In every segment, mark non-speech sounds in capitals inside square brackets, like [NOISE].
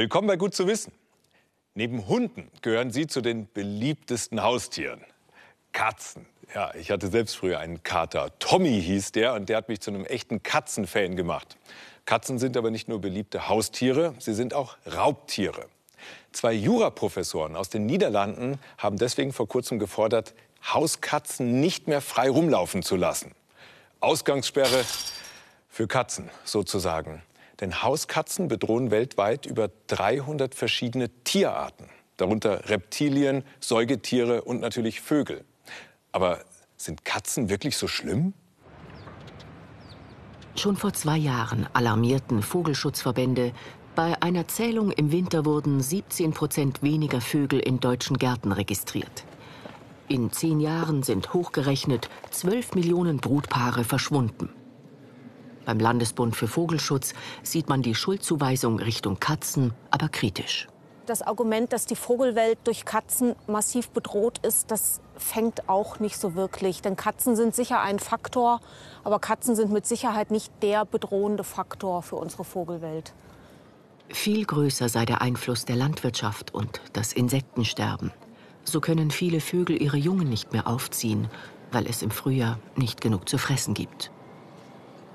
Willkommen bei Gut zu wissen. Neben Hunden gehören sie zu den beliebtesten Haustieren. Katzen. Ja, ich hatte selbst früher einen Kater. Tommy hieß der und der hat mich zu einem echten Katzenfan gemacht. Katzen sind aber nicht nur beliebte Haustiere, sie sind auch Raubtiere. Zwei Juraprofessoren aus den Niederlanden haben deswegen vor kurzem gefordert, Hauskatzen nicht mehr frei rumlaufen zu lassen. Ausgangssperre für Katzen sozusagen. Denn Hauskatzen bedrohen weltweit über 300 verschiedene Tierarten, darunter Reptilien, Säugetiere und natürlich Vögel. Aber sind Katzen wirklich so schlimm? Schon vor zwei Jahren alarmierten Vogelschutzverbände, bei einer Zählung im Winter wurden 17 Prozent weniger Vögel in deutschen Gärten registriert. In zehn Jahren sind hochgerechnet 12 Millionen Brutpaare verschwunden. Beim Landesbund für Vogelschutz sieht man die Schuldzuweisung Richtung Katzen aber kritisch. Das Argument, dass die Vogelwelt durch Katzen massiv bedroht ist, das fängt auch nicht so wirklich. Denn Katzen sind sicher ein Faktor, aber Katzen sind mit Sicherheit nicht der bedrohende Faktor für unsere Vogelwelt. Viel größer sei der Einfluss der Landwirtschaft und das Insektensterben. So können viele Vögel ihre Jungen nicht mehr aufziehen, weil es im Frühjahr nicht genug zu fressen gibt.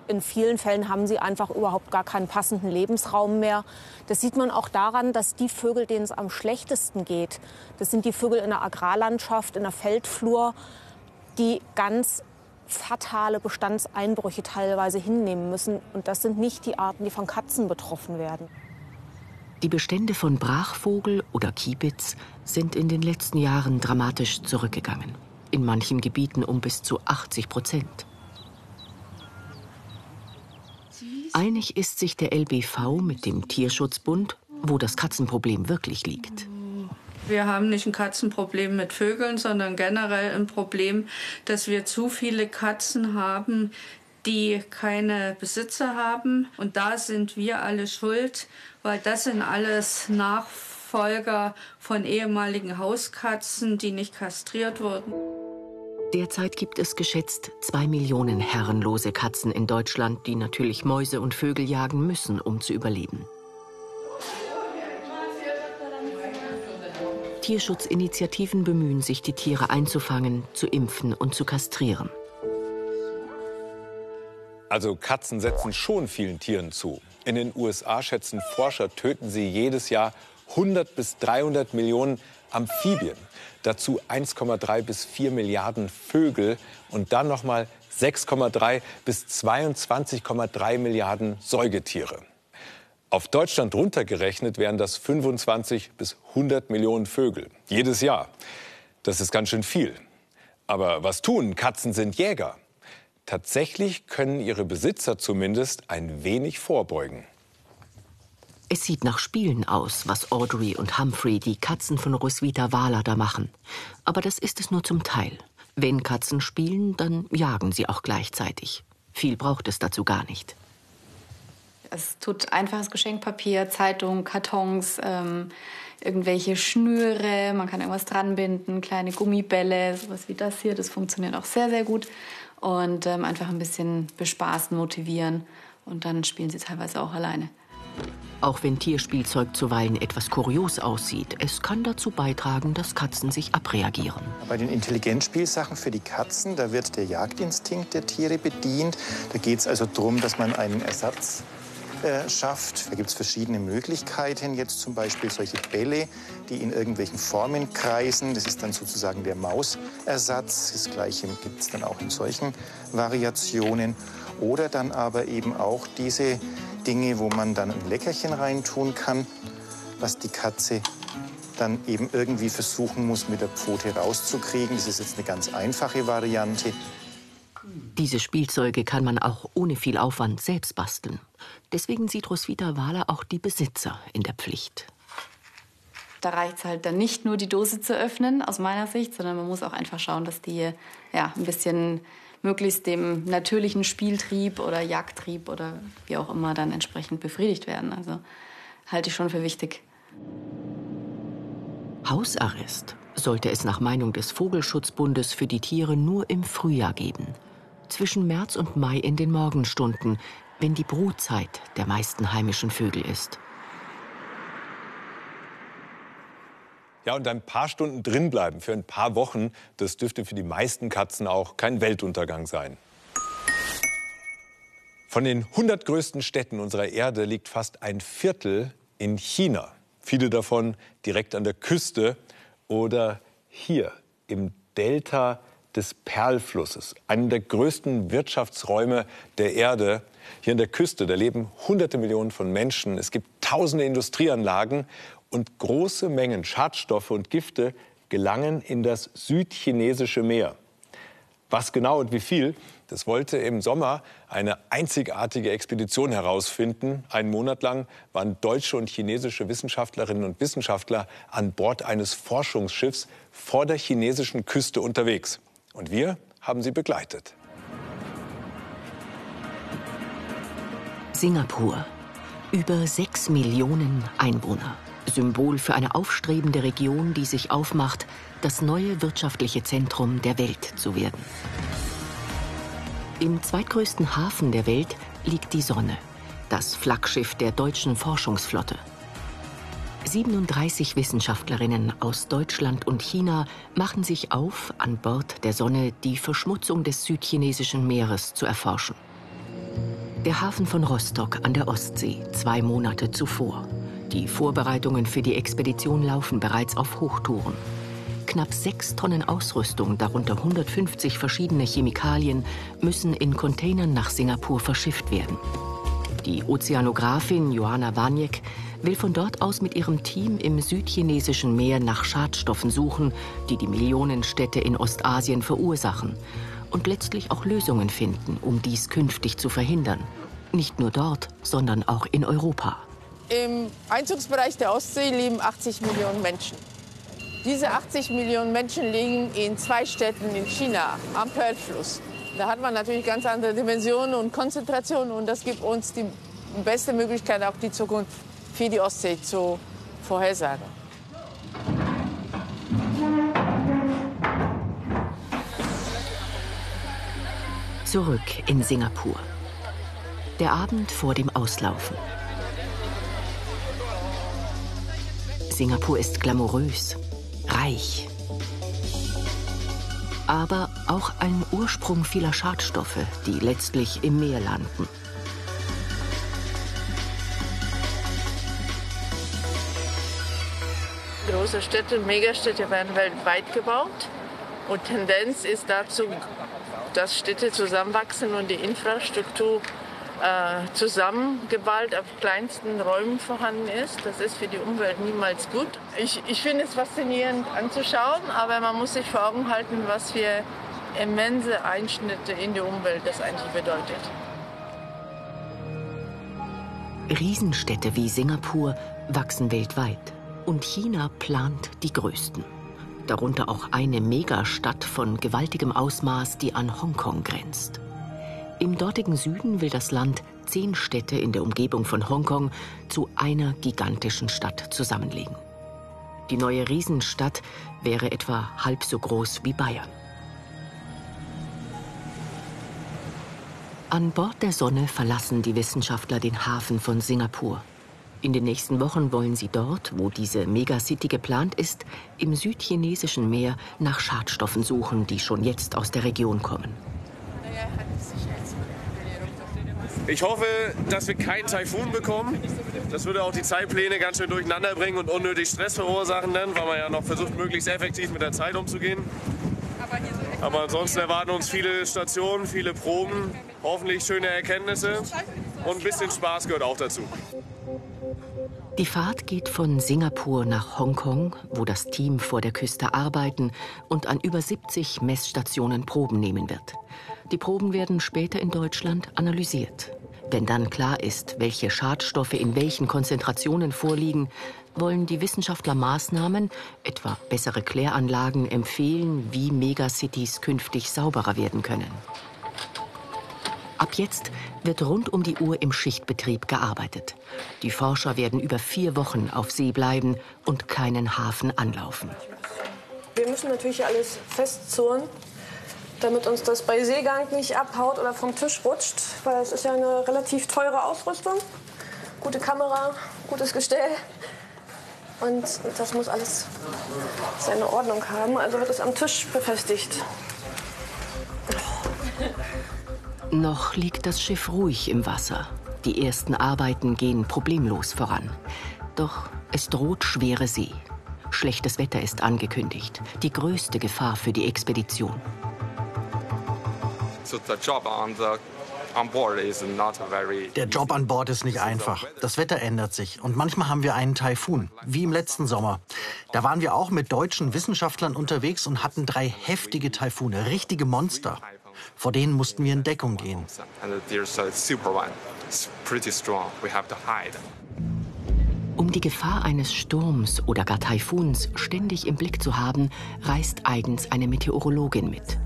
In vielen Fällen haben sie einfach überhaupt gar keinen passenden Lebensraum mehr. Das sieht man auch daran, dass die Vögel, denen es am schlechtesten geht, das sind die Vögel in der Agrarlandschaft, in der Feldflur, die ganz fatale Bestandseinbrüche teilweise hinnehmen müssen. Und das sind nicht die Arten, die von Katzen betroffen werden. Die Bestände von Brachvogel oder Kiebitz sind in den letzten Jahren dramatisch zurückgegangen. In manchen Gebieten um bis zu 80 Prozent. Einig ist sich der LBV mit dem Tierschutzbund, wo das Katzenproblem wirklich liegt. Wir haben nicht ein Katzenproblem mit Vögeln, sondern generell ein Problem, dass wir zu viele Katzen haben, die keine Besitzer haben. Und da sind wir alle schuld, weil das sind alles Nachfolger von ehemaligen Hauskatzen, die nicht kastriert wurden. Derzeit gibt es geschätzt zwei Millionen herrenlose Katzen in Deutschland, die natürlich Mäuse und Vögel jagen müssen, um zu überleben. Tierschutzinitiativen bemühen sich, die Tiere einzufangen, zu impfen und zu kastrieren. Also Katzen setzen schon vielen Tieren zu. In den USA schätzen Forscher, töten sie jedes Jahr 100 bis 300 Millionen Amphibien. Dazu 1,3 bis 4 Milliarden Vögel und dann noch mal 6,3 bis 22,3 Milliarden Säugetiere. Auf Deutschland runtergerechnet wären das 25 bis 100 Millionen Vögel jedes Jahr. Das ist ganz schön viel. Aber was tun? Katzen sind Jäger. Tatsächlich können ihre Besitzer zumindest ein wenig vorbeugen. Es sieht nach Spielen aus, was Audrey und Humphrey, die Katzen von Roswitha Wahler, da machen. Aber das ist es nur zum Teil. Wenn Katzen spielen, dann jagen sie auch gleichzeitig. Viel braucht es dazu gar nicht. Es tut einfaches Geschenkpapier, Zeitungen, Kartons, ähm, irgendwelche Schnüre, man kann irgendwas dranbinden, kleine Gummibälle, sowas wie das hier. Das funktioniert auch sehr, sehr gut. Und ähm, einfach ein bisschen bespaßen, motivieren. Und dann spielen sie teilweise auch alleine. Auch wenn Tierspielzeug zuweilen etwas kurios aussieht, es kann dazu beitragen, dass Katzen sich abreagieren. Bei den Intelligenzspielsachen für die Katzen, da wird der Jagdinstinkt der Tiere bedient. Da geht es also darum, dass man einen Ersatz äh, schafft. Da gibt es verschiedene Möglichkeiten. Jetzt zum Beispiel solche Bälle, die in irgendwelchen Formen kreisen. Das ist dann sozusagen der Mausersatz. Das Gleiche gibt es dann auch in solchen Variationen. Oder dann aber eben auch diese Dinge, wo man dann ein Leckerchen reintun kann, was die Katze dann eben irgendwie versuchen muss, mit der Pfote rauszukriegen. Das ist jetzt eine ganz einfache Variante. Diese Spielzeuge kann man auch ohne viel Aufwand selbst basteln. Deswegen sieht Roswitha Wahler auch die Besitzer in der Pflicht. Da reicht es halt dann nicht nur, die Dose zu öffnen, aus meiner Sicht, sondern man muss auch einfach schauen, dass die ja, ein bisschen möglichst dem natürlichen Spieltrieb oder Jagdtrieb oder wie auch immer dann entsprechend befriedigt werden. Also halte ich schon für wichtig. Hausarrest sollte es nach Meinung des Vogelschutzbundes für die Tiere nur im Frühjahr geben. Zwischen März und Mai in den Morgenstunden, wenn die Brutzeit der meisten heimischen Vögel ist. Ja, und ein paar Stunden drinbleiben für ein paar Wochen, das dürfte für die meisten Katzen auch kein Weltuntergang sein. Von den 100 größten Städten unserer Erde liegt fast ein Viertel in China. Viele davon direkt an der Küste oder hier im Delta des Perlflusses, einem der größten Wirtschaftsräume der Erde. Hier an der Küste, da leben hunderte Millionen von Menschen. Es gibt tausende Industrieanlagen und große Mengen Schadstoffe und Gifte gelangen in das südchinesische Meer. Was genau und wie viel, das wollte im Sommer eine einzigartige Expedition herausfinden. Einen Monat lang waren deutsche und chinesische Wissenschaftlerinnen und Wissenschaftler an Bord eines Forschungsschiffs vor der chinesischen Küste unterwegs. Und wir haben sie begleitet. Singapur. Über sechs Millionen Einwohner. Symbol für eine aufstrebende Region, die sich aufmacht, das neue wirtschaftliche Zentrum der Welt zu werden. Im zweitgrößten Hafen der Welt liegt die Sonne, das Flaggschiff der deutschen Forschungsflotte. 37 Wissenschaftlerinnen aus Deutschland und China machen sich auf, an Bord der Sonne die Verschmutzung des südchinesischen Meeres zu erforschen. Der Hafen von Rostock an der Ostsee, zwei Monate zuvor. Die Vorbereitungen für die Expedition laufen bereits auf Hochtouren. Knapp sechs Tonnen Ausrüstung, darunter 150 verschiedene Chemikalien, müssen in Containern nach Singapur verschifft werden. Die Ozeanografin Johanna Waniek will von dort aus mit ihrem Team im südchinesischen Meer nach Schadstoffen suchen, die die Millionenstädte in Ostasien verursachen und letztlich auch Lösungen finden, um dies künftig zu verhindern. Nicht nur dort, sondern auch in Europa. Im Einzugsbereich der Ostsee leben 80 Millionen Menschen. Diese 80 Millionen Menschen liegen in zwei Städten in China am Perlfluss. Da hat man natürlich ganz andere Dimensionen und Konzentrationen und das gibt uns die beste Möglichkeit, auch die Zukunft für die Ostsee zu vorhersagen. Zurück in Singapur. Der Abend vor dem Auslaufen. Singapur ist glamourös, reich. Aber auch ein Ursprung vieler Schadstoffe, die letztlich im Meer landen. Große Städte, Megastädte werden weltweit gebaut. Und Tendenz ist dazu, dass Städte zusammenwachsen und die Infrastruktur äh, zusammengeballt auf kleinsten Räumen vorhanden ist. Das ist für die Umwelt niemals gut. Ich, ich finde es faszinierend anzuschauen, aber man muss sich vor Augen halten, was für immense Einschnitte in die Umwelt das eigentlich bedeutet. Riesenstädte wie Singapur wachsen weltweit und China plant die größten. Darunter auch eine Megastadt von gewaltigem Ausmaß, die an Hongkong grenzt. Im dortigen Süden will das Land zehn Städte in der Umgebung von Hongkong zu einer gigantischen Stadt zusammenlegen. Die neue Riesenstadt wäre etwa halb so groß wie Bayern. An Bord der Sonne verlassen die Wissenschaftler den Hafen von Singapur. In den nächsten Wochen wollen sie dort, wo diese Megacity geplant ist, im südchinesischen Meer nach Schadstoffen suchen, die schon jetzt aus der Region kommen. Ich hoffe, dass wir keinen Taifun bekommen. Das würde auch die Zeitpläne ganz schön durcheinander bringen und unnötig Stress verursachen, dann, weil man ja noch versucht, möglichst effektiv mit der Zeit umzugehen. Aber ansonsten erwarten uns viele Stationen, viele Proben, hoffentlich schöne Erkenntnisse und ein bisschen Spaß gehört auch dazu. Die Fahrt geht von Singapur nach Hongkong, wo das Team vor der Küste arbeiten und an über 70 Messstationen Proben nehmen wird. Die Proben werden später in Deutschland analysiert. Wenn dann klar ist, welche Schadstoffe in welchen Konzentrationen vorliegen, wollen die Wissenschaftler Maßnahmen, etwa bessere Kläranlagen, empfehlen, wie Megacities künftig sauberer werden können. Ab jetzt wird rund um die Uhr im Schichtbetrieb gearbeitet. Die Forscher werden über vier Wochen auf See bleiben und keinen Hafen anlaufen. Wir müssen natürlich alles festzurren, damit uns das bei Seegang nicht abhaut oder vom Tisch rutscht, weil es ist ja eine relativ teure Ausrüstung. Gute Kamera, gutes Gestell. Und das muss alles seine Ordnung haben. Also wird es am Tisch befestigt. Noch liegt das Schiff ruhig im Wasser. Die ersten Arbeiten gehen problemlos voran. Doch es droht schwere See. Schlechtes Wetter ist angekündigt. Die größte Gefahr für die Expedition. Der Job an Bord ist nicht einfach. Das Wetter ändert sich und manchmal haben wir einen Taifun, wie im letzten Sommer. Da waren wir auch mit deutschen Wissenschaftlern unterwegs und hatten drei heftige Taifune, richtige Monster. Vor denen mussten wir in Deckung gehen. Um die Gefahr eines Sturms oder gar Taifuns ständig im Blick zu haben, reist eigens eine Meteorologin mit.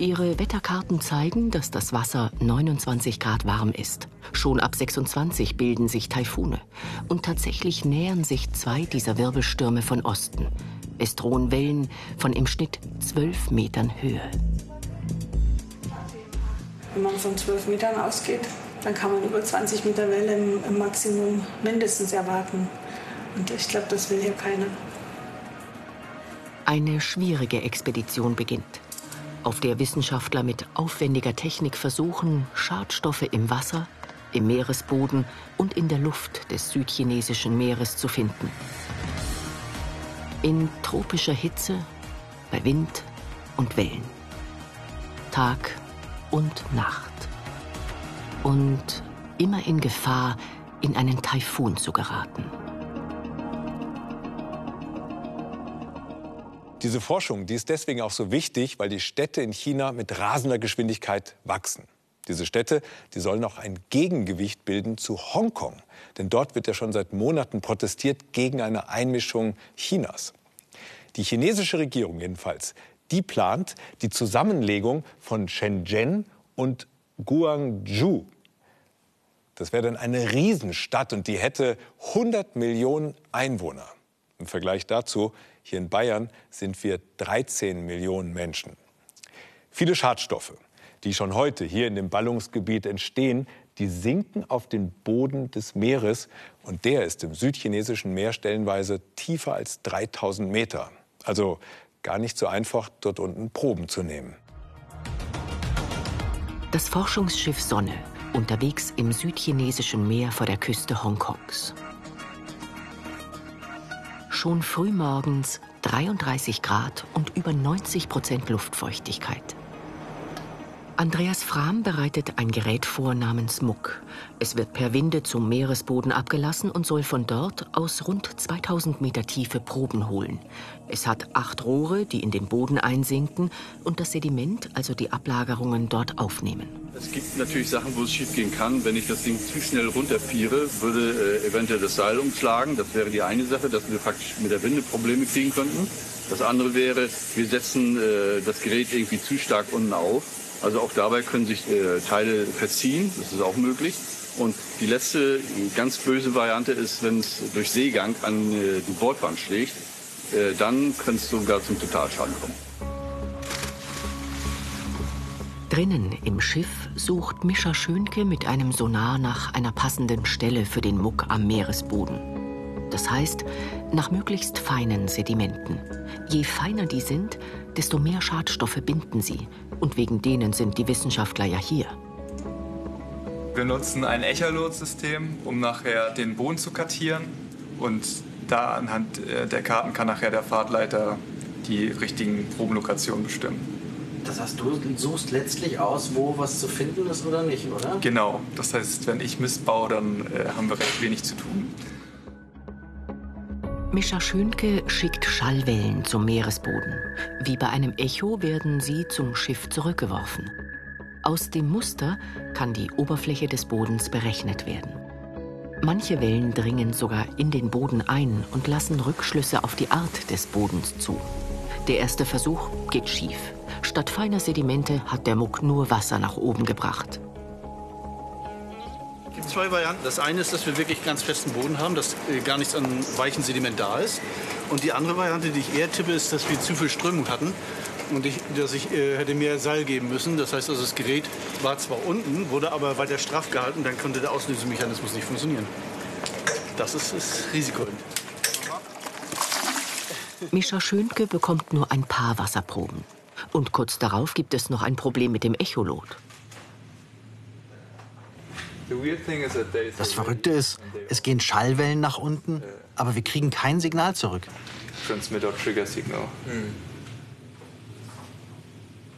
Ihre Wetterkarten zeigen, dass das Wasser 29 Grad warm ist. Schon ab 26 bilden sich Taifune. Und tatsächlich nähern sich zwei dieser Wirbelstürme von Osten. Es drohen Wellen von im Schnitt 12 Metern Höhe. Wenn man von 12 Metern ausgeht, dann kann man über 20 Meter Welle im Maximum mindestens erwarten. Und ich glaube, das will hier keiner. Eine schwierige Expedition beginnt, auf der Wissenschaftler mit aufwendiger Technik versuchen, Schadstoffe im Wasser, im Meeresboden und in der Luft des südchinesischen Meeres zu finden. In tropischer Hitze, bei Wind und Wellen. Tag und Nacht und immer in Gefahr, in einen Taifun zu geraten. Diese Forschung, die ist deswegen auch so wichtig, weil die Städte in China mit rasender Geschwindigkeit wachsen. Diese Städte, die sollen auch ein Gegengewicht bilden zu Hongkong. Denn dort wird ja schon seit Monaten protestiert gegen eine Einmischung Chinas. Die chinesische Regierung jedenfalls, die plant die Zusammenlegung von Shenzhen und Guangzhou. Das wäre dann eine Riesenstadt und die hätte 100 Millionen Einwohner. Im Vergleich dazu, hier in Bayern sind wir 13 Millionen Menschen. Viele Schadstoffe, die schon heute hier in dem Ballungsgebiet entstehen, die sinken auf den Boden des Meeres und der ist im südchinesischen Meer stellenweise tiefer als 3000 Meter. Also gar nicht so einfach, dort unten Proben zu nehmen. Das Forschungsschiff Sonne, unterwegs im südchinesischen Meer vor der Küste Hongkongs. Schon frühmorgens 33 Grad und über 90 Prozent Luftfeuchtigkeit. Andreas Frahm bereitet ein Gerät vor namens Muck. Es wird per Winde zum Meeresboden abgelassen und soll von dort aus rund 2000 Meter Tiefe Proben holen. Es hat acht Rohre, die in den Boden einsinken und das Sediment, also die Ablagerungen, dort aufnehmen. Es gibt natürlich Sachen, wo es schiefgehen kann. Wenn ich das Ding zu schnell runterfiere, würde äh, eventuell das Seil umschlagen. Das wäre die eine Sache, dass wir faktisch mit der Winde Probleme kriegen könnten. Das andere wäre, wir setzen äh, das Gerät irgendwie zu stark unten auf also auch dabei können sich äh, Teile verziehen, das ist auch möglich. Und die letzte ganz böse Variante ist, wenn es durch Seegang an äh, die Bordwand schlägt, äh, dann kann es sogar zum Totalschaden kommen. Drinnen im Schiff sucht Mischa Schönke mit einem Sonar nach einer passenden Stelle für den Muck am Meeresboden. Das heißt, nach möglichst feinen Sedimenten. Je feiner die sind, desto mehr Schadstoffe binden sie. Und wegen denen sind die Wissenschaftler ja hier. Wir nutzen ein Echolot-System, um nachher den Boden zu kartieren. Und da anhand äh, der Karten kann nachher der Fahrtleiter die richtigen Probenlokationen bestimmen. Das heißt, du suchst letztlich aus, wo was zu finden ist oder nicht, oder? Genau. Das heißt, wenn ich Mist baue, dann äh, haben wir recht wenig zu tun. Mischa Schönke schickt Schallwellen zum Meeresboden. Wie bei einem Echo werden sie zum Schiff zurückgeworfen. Aus dem Muster kann die Oberfläche des Bodens berechnet werden. Manche Wellen dringen sogar in den Boden ein und lassen Rückschlüsse auf die Art des Bodens zu. Der erste Versuch geht schief. Statt feiner Sedimente hat der Muck nur Wasser nach oben gebracht gibt zwei Varianten. Das eine ist, dass wir wirklich ganz festen Boden haben, dass äh, gar nichts an weichem Sediment da ist. Und die andere Variante, die ich eher tippe, ist, dass wir zu viel Strömung hatten und ich, dass ich äh, hätte mehr Seil geben müssen. Das heißt also, das Gerät war zwar unten, wurde aber weiter straff gehalten, dann konnte der Auslösemechanismus nicht funktionieren. Das ist das Risiko. Mischa Schönke bekommt nur ein paar Wasserproben. Und kurz darauf gibt es noch ein Problem mit dem Echolot. Das Verrückte ist, es gehen Schallwellen nach unten, aber wir kriegen kein Signal zurück. Transmitter Trigger Signal.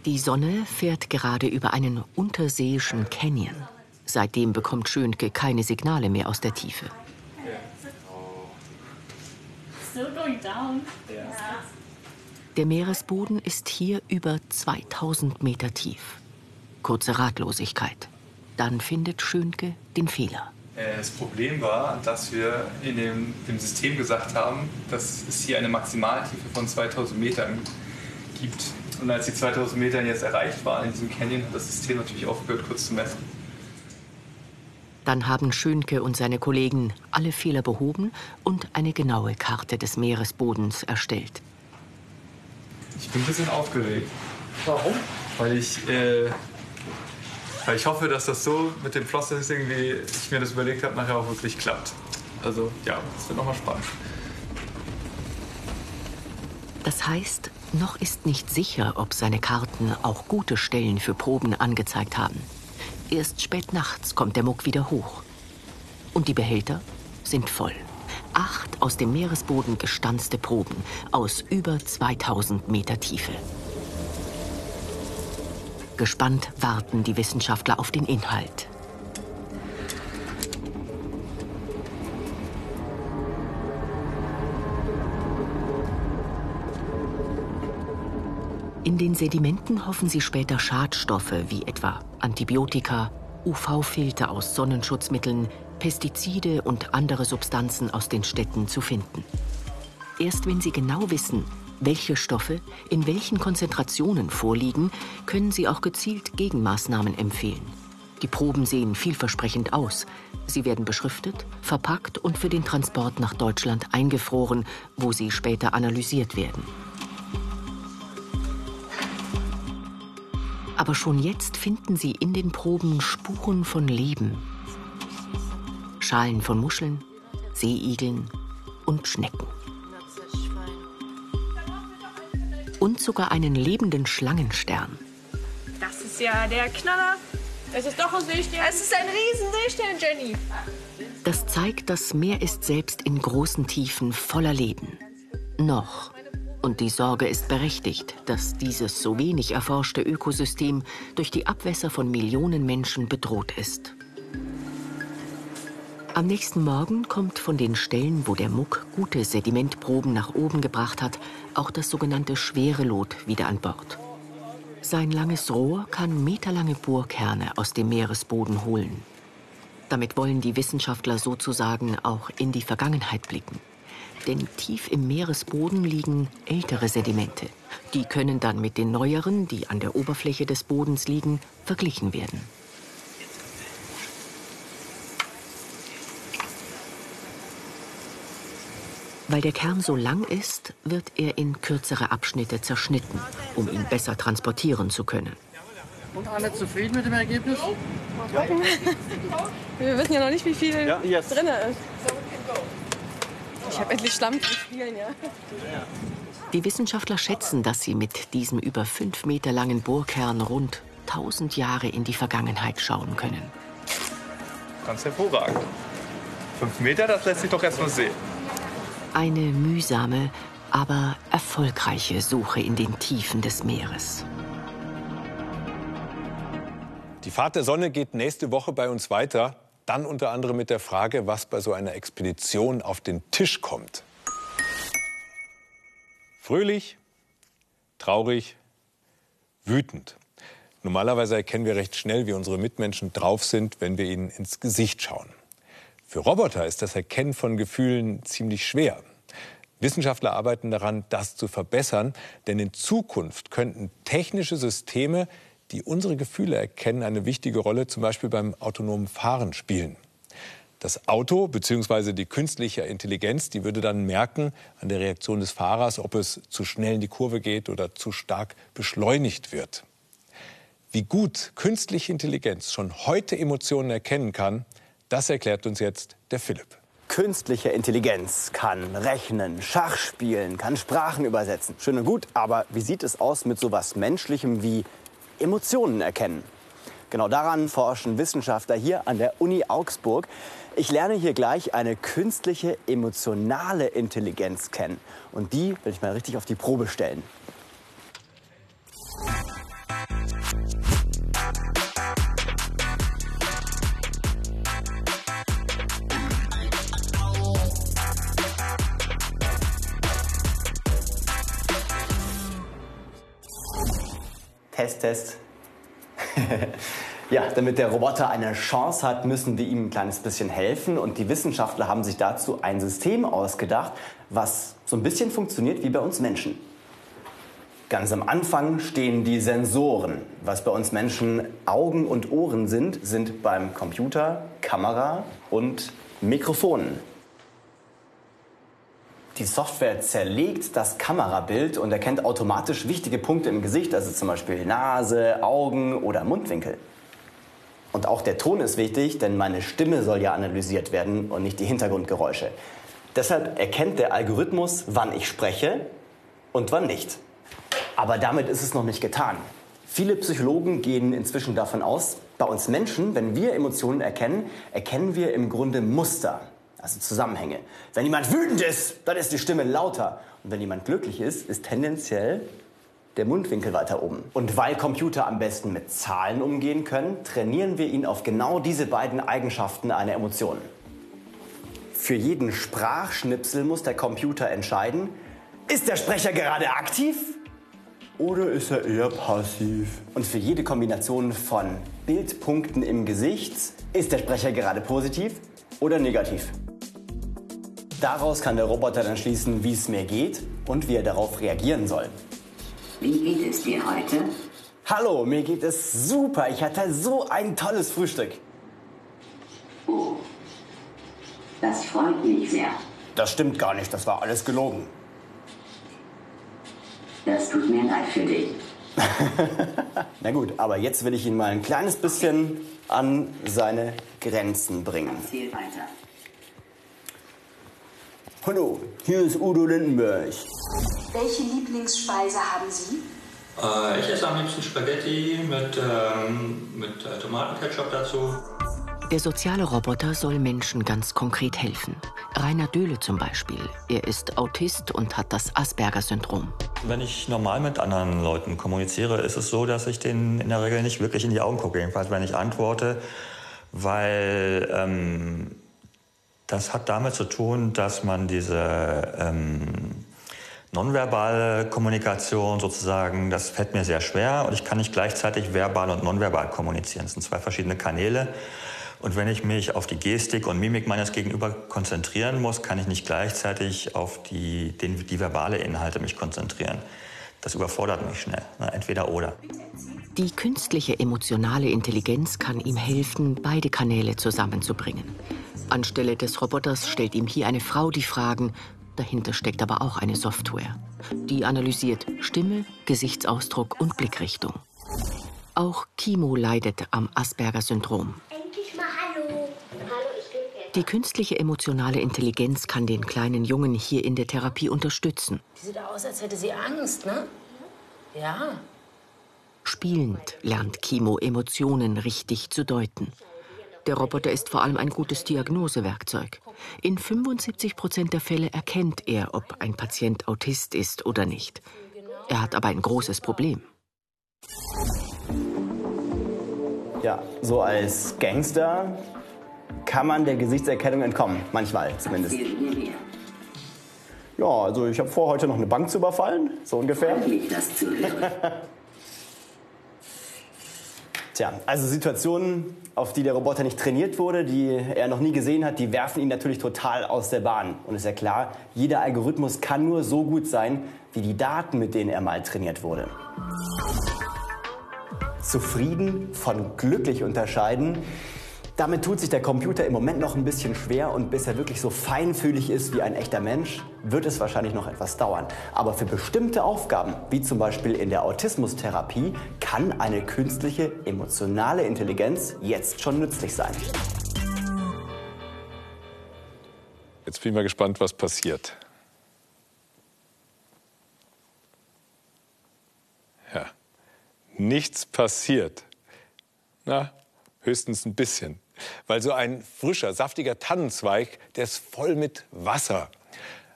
Die Sonne fährt gerade über einen unterseeischen Canyon. Seitdem bekommt Schönke keine Signale mehr aus der Tiefe. Der Meeresboden ist hier über 2000 Meter tief. Kurze Ratlosigkeit. Dann findet Schönke den Fehler. Äh, Das Problem war, dass wir in dem, dem System gesagt haben, dass es hier eine Maximaltiefe von 2000 Metern gibt. Und als die 2000 Meter jetzt erreicht waren in diesem Canyon, hat das System natürlich aufgehört, kurz zu messen. Dann haben Schönke und seine Kollegen alle Fehler behoben und eine genaue Karte des Meeresbodens erstellt. Ich bin ein bisschen aufgeregt. Warum? Weil ich, äh, weil ich hoffe, dass das so mit dem Processing, wie ich mir das überlegt habe, nachher auch wirklich klappt. Also ja, das wird nochmal spannend. Das heißt, noch ist nicht sicher, ob seine Karten auch gute Stellen für Proben angezeigt haben. Erst spät nachts kommt der Muck wieder hoch. Und die Behälter sind voll. Acht aus dem Meeresboden gestanzte Proben aus über 2000 Meter Tiefe. Gespannt warten die Wissenschaftler auf den Inhalt. In den Sedimenten hoffen sie später Schadstoffe wie etwa Antibiotika, UV-Filter aus Sonnenschutzmitteln, Pestizide und andere Substanzen aus den Städten zu finden. Erst wenn sie genau wissen, welche Stoffe in welchen Konzentrationen vorliegen, können sie auch gezielt Gegenmaßnahmen empfehlen. Die Proben sehen vielversprechend aus. Sie werden beschriftet, verpackt und für den Transport nach Deutschland eingefroren, wo sie später analysiert werden. Aber schon jetzt finden sie in den Proben Spuren von Leben. Schalen von Muscheln, Seeigeln und Schnecken. Und sogar einen lebenden Schlangenstern. Das ist ja der Knaller. Es ist doch ein Seestern. Es ist ein Riesenseestern, Jenny. Das zeigt, das Meer ist selbst in großen Tiefen voller Leben. Noch. Und die Sorge ist berechtigt, dass dieses so wenig erforschte Ökosystem durch die Abwässer von Millionen Menschen bedroht ist. Am nächsten Morgen kommt von den Stellen, wo der Muck gute Sedimentproben nach oben gebracht hat, auch das sogenannte Schwerelot wieder an Bord. Sein langes Rohr kann meterlange Bohrkerne aus dem Meeresboden holen. Damit wollen die Wissenschaftler sozusagen auch in die Vergangenheit blicken. Denn tief im Meeresboden liegen ältere Sedimente. Die können dann mit den neueren, die an der Oberfläche des Bodens liegen, verglichen werden. Weil der Kern so lang ist, wird er in kürzere Abschnitte zerschnitten, um ihn besser transportieren zu können. Und alle zufrieden mit dem Ergebnis? Wir wissen ja noch nicht, wie viel Ja, yes. drin ist. Ich habe endlich Schlamm zu spielen, ja. Die Wissenschaftler schätzen, dass sie mit diesem über fünf Meter langen Bohrkern rund 1000 Jahre in die Vergangenheit schauen können. Ganz hervorragend. Fünf Meter, das lässt sich doch erstmal sehen. Eine mühsame, aber erfolgreiche Suche in den Tiefen des Meeres. Die Fahrt der Sonne geht nächste Woche bei uns weiter. Dann unter anderem mit der Frage, was bei so einer Expedition auf den Tisch kommt. Fröhlich, traurig, wütend. Normalerweise erkennen wir recht schnell, wie unsere Mitmenschen drauf sind, wenn wir ihnen ins Gesicht schauen. Für Roboter ist das Erkennen von Gefühlen ziemlich schwer. Wissenschaftler arbeiten daran, das zu verbessern, denn in Zukunft könnten technische Systeme, die unsere Gefühle erkennen, eine wichtige Rolle zum Beispiel beim autonomen Fahren spielen. Das Auto bzw. die künstliche Intelligenz, die würde dann merken an der Reaktion des Fahrers, ob es zu schnell in die Kurve geht oder zu stark beschleunigt wird. Wie gut künstliche Intelligenz schon heute Emotionen erkennen kann, das erklärt uns jetzt der Philipp. Künstliche Intelligenz kann rechnen, Schach spielen, kann Sprachen übersetzen. Schön und gut, aber wie sieht es aus mit sowas Menschlichem wie Emotionen erkennen? Genau daran forschen Wissenschaftler hier an der Uni Augsburg. Ich lerne hier gleich eine künstliche emotionale Intelligenz kennen. Und die will ich mal richtig auf die Probe stellen. Test, Test. [LAUGHS] ja, damit der Roboter eine Chance hat, müssen wir ihm ein kleines bisschen helfen. Und die Wissenschaftler haben sich dazu ein System ausgedacht, was so ein bisschen funktioniert wie bei uns Menschen. Ganz am Anfang stehen die Sensoren. Was bei uns Menschen Augen und Ohren sind, sind beim Computer Kamera und Mikrofonen. Die Software zerlegt das Kamerabild und erkennt automatisch wichtige Punkte im Gesicht, also zum Beispiel Nase, Augen oder Mundwinkel. Und auch der Ton ist wichtig, denn meine Stimme soll ja analysiert werden und nicht die Hintergrundgeräusche. Deshalb erkennt der Algorithmus, wann ich spreche und wann nicht. Aber damit ist es noch nicht getan. Viele Psychologen gehen inzwischen davon aus, bei uns Menschen, wenn wir Emotionen erkennen, erkennen wir im Grunde Muster also Zusammenhänge. Wenn jemand wütend ist, dann ist die Stimme lauter. Und wenn jemand glücklich ist, ist tendenziell der Mundwinkel weiter oben. Und weil Computer am besten mit Zahlen umgehen können, trainieren wir ihn auf genau diese beiden Eigenschaften einer Emotion. Für jeden Sprachschnipsel muss der Computer entscheiden, ist der Sprecher gerade aktiv oder ist er eher passiv? Und für jede Kombination von Bildpunkten im Gesicht, ist der Sprecher gerade positiv oder negativ? Daraus kann der Roboter dann schließen, wie es mir geht und wie er darauf reagieren soll. Wie geht es dir heute? Hallo, mir geht es super. Ich hatte so ein tolles Frühstück. Oh, das freut mich sehr. Das stimmt gar nicht, das war alles gelogen. Das tut mir leid für dich. [LAUGHS] Na gut, aber jetzt will ich ihn mal ein kleines bisschen an seine Grenzen bringen. Erzähl weiter. Hallo, hier ist Udo Lindenberg. Welche Lieblingsspeise haben Sie? Äh, ich esse am liebsten Spaghetti mit, ähm, mit äh, Tomatenketchup dazu. Der soziale Roboter soll Menschen ganz konkret helfen. Rainer Döhle zum Beispiel. Er ist Autist und hat das Asperger-Syndrom. Wenn ich normal mit anderen Leuten kommuniziere, ist es so, dass ich denen in der Regel nicht wirklich in die Augen gucke. Jedenfalls, wenn ich antworte, weil ähm, das hat damit zu tun, dass man diese ähm, nonverbale Kommunikation sozusagen, das fällt mir sehr schwer und ich kann nicht gleichzeitig verbal und nonverbal kommunizieren. Das sind zwei verschiedene Kanäle. Und wenn ich mich auf die Gestik und Mimik meines Gegenüber konzentrieren muss, kann ich nicht gleichzeitig auf die, den, die verbale Inhalte mich konzentrieren. Das überfordert mich schnell. Entweder oder. Die künstliche emotionale Intelligenz kann ihm helfen, beide Kanäle zusammenzubringen. Anstelle des Roboters stellt ihm hier eine Frau die Fragen. Dahinter steckt aber auch eine Software. Die analysiert Stimme, Gesichtsausdruck und Blickrichtung. Auch Kimo leidet am Asperger-Syndrom. Die künstliche emotionale Intelligenz kann den kleinen Jungen hier in der Therapie unterstützen. Die sieht aus, als hätte sie Angst, ne? Ja. Spielend lernt Kimo Emotionen richtig zu deuten. Der Roboter ist vor allem ein gutes Diagnosewerkzeug. In 75 Prozent der Fälle erkennt er, ob ein Patient Autist ist oder nicht. Er hat aber ein großes Problem. Ja, so als Gangster kann man der Gesichtserkennung entkommen. Manchmal zumindest. Ja, also ich habe vor, heute noch eine Bank zu überfallen. So ungefähr. [LAUGHS] Tja, also Situationen, auf die der Roboter nicht trainiert wurde, die er noch nie gesehen hat, die werfen ihn natürlich total aus der Bahn. Und ist ja klar, jeder Algorithmus kann nur so gut sein, wie die Daten, mit denen er mal trainiert wurde. Zufrieden von glücklich unterscheiden, damit tut sich der Computer im Moment noch ein bisschen schwer und bis er wirklich so feinfühlig ist wie ein echter Mensch, wird es wahrscheinlich noch etwas dauern. Aber für bestimmte Aufgaben, wie zum Beispiel in der Autismustherapie, kann eine künstliche emotionale Intelligenz jetzt schon nützlich sein. Jetzt bin ich mal gespannt, was passiert. Ja, nichts passiert. Na, höchstens ein bisschen. Weil so ein frischer, saftiger Tannenzweig, der ist voll mit Wasser.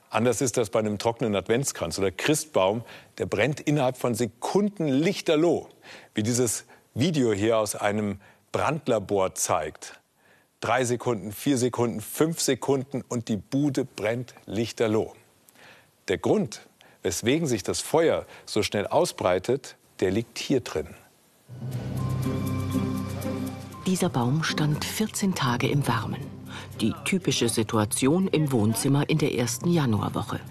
Anders ist das bei einem trockenen Adventskranz oder Christbaum. Der brennt innerhalb von Sekunden lichterloh. Wie dieses Video hier aus einem Brandlabor zeigt. Drei Sekunden, vier Sekunden, fünf Sekunden und die Bude brennt lichterloh. Der Grund, weswegen sich das Feuer so schnell ausbreitet, der liegt hier drin. Dieser Baum stand 14 Tage im Warmen. Die typische Situation im Wohnzimmer in der ersten Januarwoche.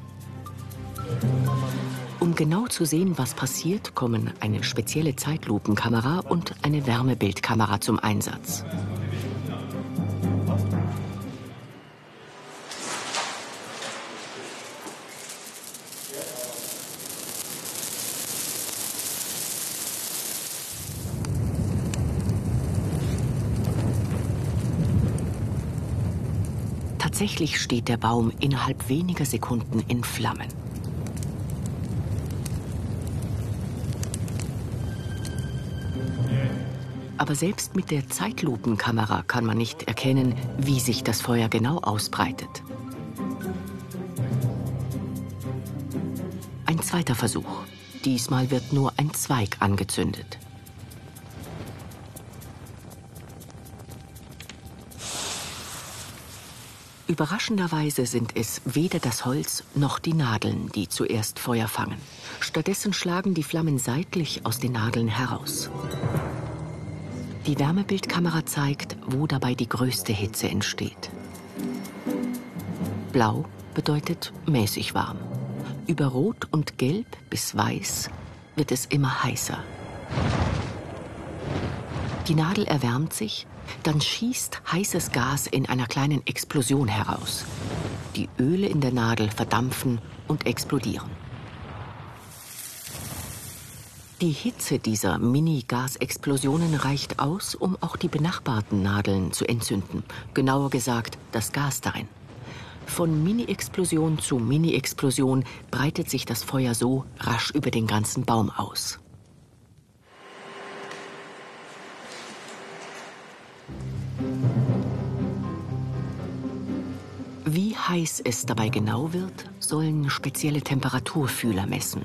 Um genau zu sehen, was passiert, kommen eine spezielle Zeitlupenkamera und eine Wärmebildkamera zum Einsatz. Tatsächlich steht der Baum innerhalb weniger Sekunden in Flammen. Aber selbst mit der Zeitlupenkamera kann man nicht erkennen, wie sich das Feuer genau ausbreitet. Ein zweiter Versuch. Diesmal wird nur ein Zweig angezündet. Überraschenderweise sind es weder das Holz noch die Nadeln, die zuerst Feuer fangen. Stattdessen schlagen die Flammen seitlich aus den Nadeln heraus. Die Wärmebildkamera zeigt, wo dabei die größte Hitze entsteht. Blau bedeutet mäßig warm. Über Rot und Gelb bis Weiß wird es immer heißer. Die Nadel erwärmt sich dann schießt heißes Gas in einer kleinen Explosion heraus. Die Öle in der Nadel verdampfen und explodieren. Die Hitze dieser Mini-Gasexplosionen reicht aus, um auch die benachbarten Nadeln zu entzünden. Genauer gesagt, das Gas darin. Von Mini-Explosion zu Mini-Explosion breitet sich das Feuer so rasch über den ganzen Baum aus. Wie heiß es dabei genau wird, sollen spezielle Temperaturfühler messen,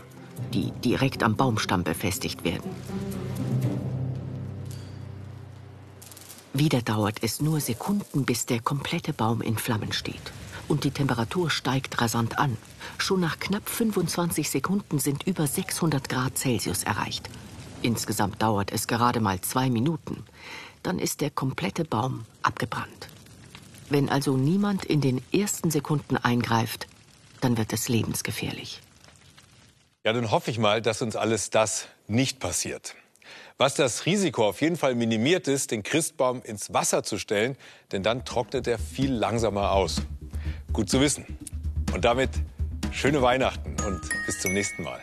die direkt am Baumstamm befestigt werden. Wieder dauert es nur Sekunden, bis der komplette Baum in Flammen steht. Und die Temperatur steigt rasant an. Schon nach knapp 25 Sekunden sind über 600 Grad Celsius erreicht. Insgesamt dauert es gerade mal zwei Minuten. Dann ist der komplette Baum abgebrannt. Wenn also niemand in den ersten Sekunden eingreift, dann wird es lebensgefährlich. Ja, dann hoffe ich mal, dass uns alles das nicht passiert. Was das Risiko auf jeden Fall minimiert ist, den Christbaum ins Wasser zu stellen, denn dann trocknet er viel langsamer aus. Gut zu wissen. Und damit schöne Weihnachten und bis zum nächsten Mal.